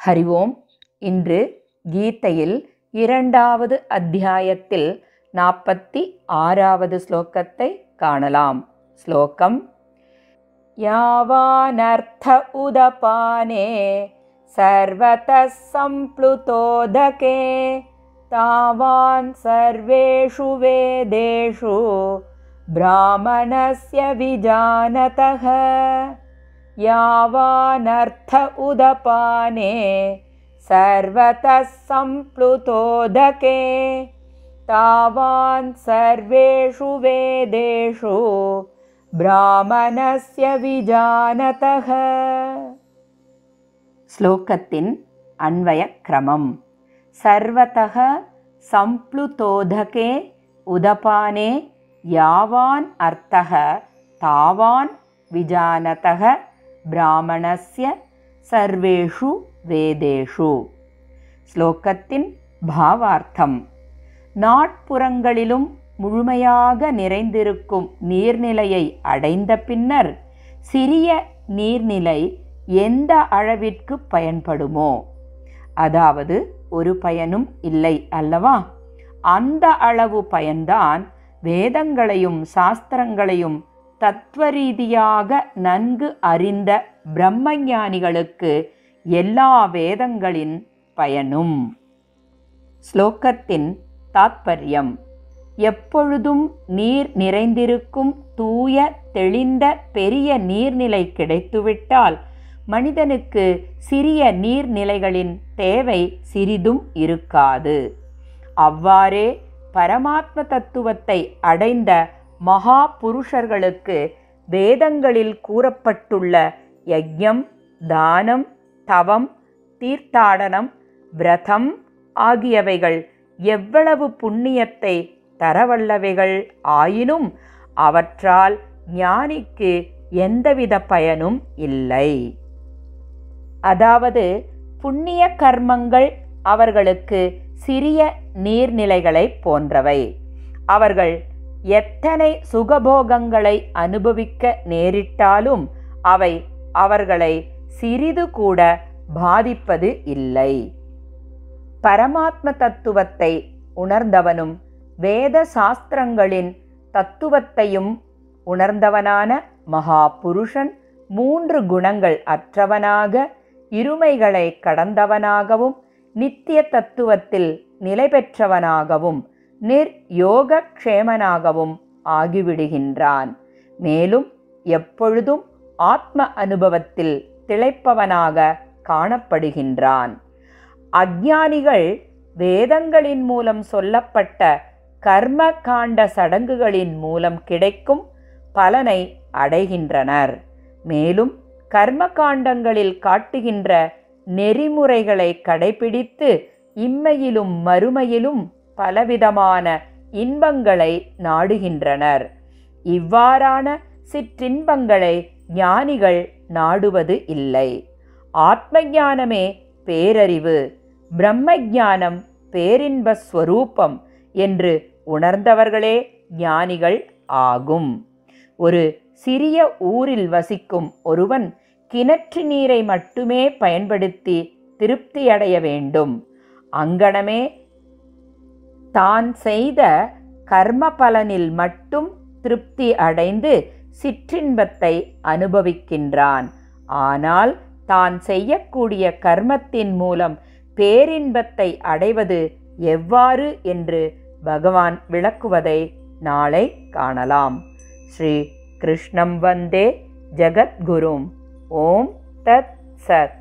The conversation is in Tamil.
ஹரி ஓம் இன்று கீதையில் இரண்டாவது அத்தியாயத்தில் நாற்பத்தி ஆறாவது ஸ்லோகத்தை காணலாம் ஸ்லோகம் யாவானர்த்த உதபானே सर्वतः सम्प्लुतोदके तावान् सर्वेषु वेदेषु ब्राह्मणस्य विजानतः यावानर्थ उदपाने सर्वतः सम्प्लुतोदके तावान् सर्वेषु वेदेषु ब्राह्मणस्य विजानतः ஸ்லோகத்தின் அன்வய கிரமம் சர்வதக சம்ப்ளுதோதகே உதபானே யாவான் அர்த்தக தாவான் விஜானதக பிராமணஸ்ய சர்வேஷு வேதேஷு ஸ்லோகத்தின் பாவார்த்தம் நாட்புறங்களிலும் முழுமையாக நிறைந்திருக்கும் நீர்நிலையை அடைந்த பின்னர் சிறிய நீர்நிலை எந்த அளவிற்கு பயன்படுமோ அதாவது ஒரு பயனும் இல்லை அல்லவா அந்த அளவு பயன்தான் வேதங்களையும் சாஸ்திரங்களையும் தத்துவரீதியாக நன்கு அறிந்த பிரம்மஞானிகளுக்கு எல்லா வேதங்களின் பயனும். ஸ்லோகத்தின் தாத்பரியம் எப்பொழுதும் நீர் நிறைந்திருக்கும் தூய தெளிந்த பெரிய நீர்நிலை கிடைத்துவிட்டால் மனிதனுக்கு சிறிய நீர்நிலைகளின் தேவை சிறிதும் இருக்காது. அவ்வாறே பரமாத்ம தத்துவத்தை அடைந்த மகா புருஷர்களுக்கு வேதங்களில் கூறப்பட்டுள்ள யஜ்யம் தானம் தவம் தீர்த்தாடனம் விரதம் ஆகியவைகள் எவ்வளவு புண்ணியத்தை தரவல்லவைகள் ஆயினும் அவற்றால் ஞானிக்கு எந்தவித பயனும் இல்லை. அதாவது புண்ணிய கர்மங்கள் அவர்களுக்கு சிறிய நீர்நிலைகளை போன்றவை. அவர்கள் எத்தனை சுகபோகங்களை அனுபவிக்க நேரிட்டாலும் அவை அவர்களை சிறிது கூட பாதிப்பது இல்லை. பரமாத்ம தத்துவத்தை உணர்ந்தவனும் வேத சாஸ்திரங்களின் தத்துவத்தையும் உணர்ந்தவனான மகா புருஷன் மூன்று குணங்கள் அற்றவனாக இருமைகளை கடந்தவனாகவும் நித்திய தத்துவத்தில் நிலை பெற்றவனாகவும் நிர்யோகக்ஷேமனாகவும் ஆகிவிடுகின்றான். மேலும் எப்பொழுதும் ஆத்ம அனுபவத்தில் திளைப்பவனாக காணப்படுகின்றான். அஜ்ஞானிகள் வேதங்களின் மூலம் சொல்லப்பட்ட கர்ம காண்ட சடங்குகளின் மூலம் கிடைக்கும் பலனை அடைகின்றனர். மேலும் கர்ம காண்டங்களில் காட்டுகின்ற நெறிமுறைகளை கடைபிடித்து இம்மையிலும் மறுமையிலும் பலவிதமான இன்பங்களை நாடுகின்றனர். இவ்வாறான சிற்றின்பங்களை ஞானிகள் நாடுவது இல்லை. ஆத்ம ஞானமே பேரறிவு பிரம்ம ஞானம் பேரின்ப ஸ்வரூபம் என்று உணர்ந்தவர்களே ஞானிகள் ஆகும். ஒரு சிறிய ஊரில் வசிக்கும் ஒருவன் கிணற்று நீரை மட்டுமே பயன்படுத்தி திருப்தியடைய வேண்டும். அங்கனமே தான் செய்த கர்ம பலனில் மட்டும் திருப்தி அடைந்து சிற்றின்பத்தை அனுபவிக்கின்றான். ஆனால் தான் செய்யக்கூடிய கர்மத்தின் மூலம் பேரின்பத்தை அடைவது எவ்வாறு என்று பகவான் விளக்குவதை நாளை காணலாம். ஸ்ரீ கிருஷ்ணம் வந்தே ஜகத்குரும். ஓம் தத் சத்.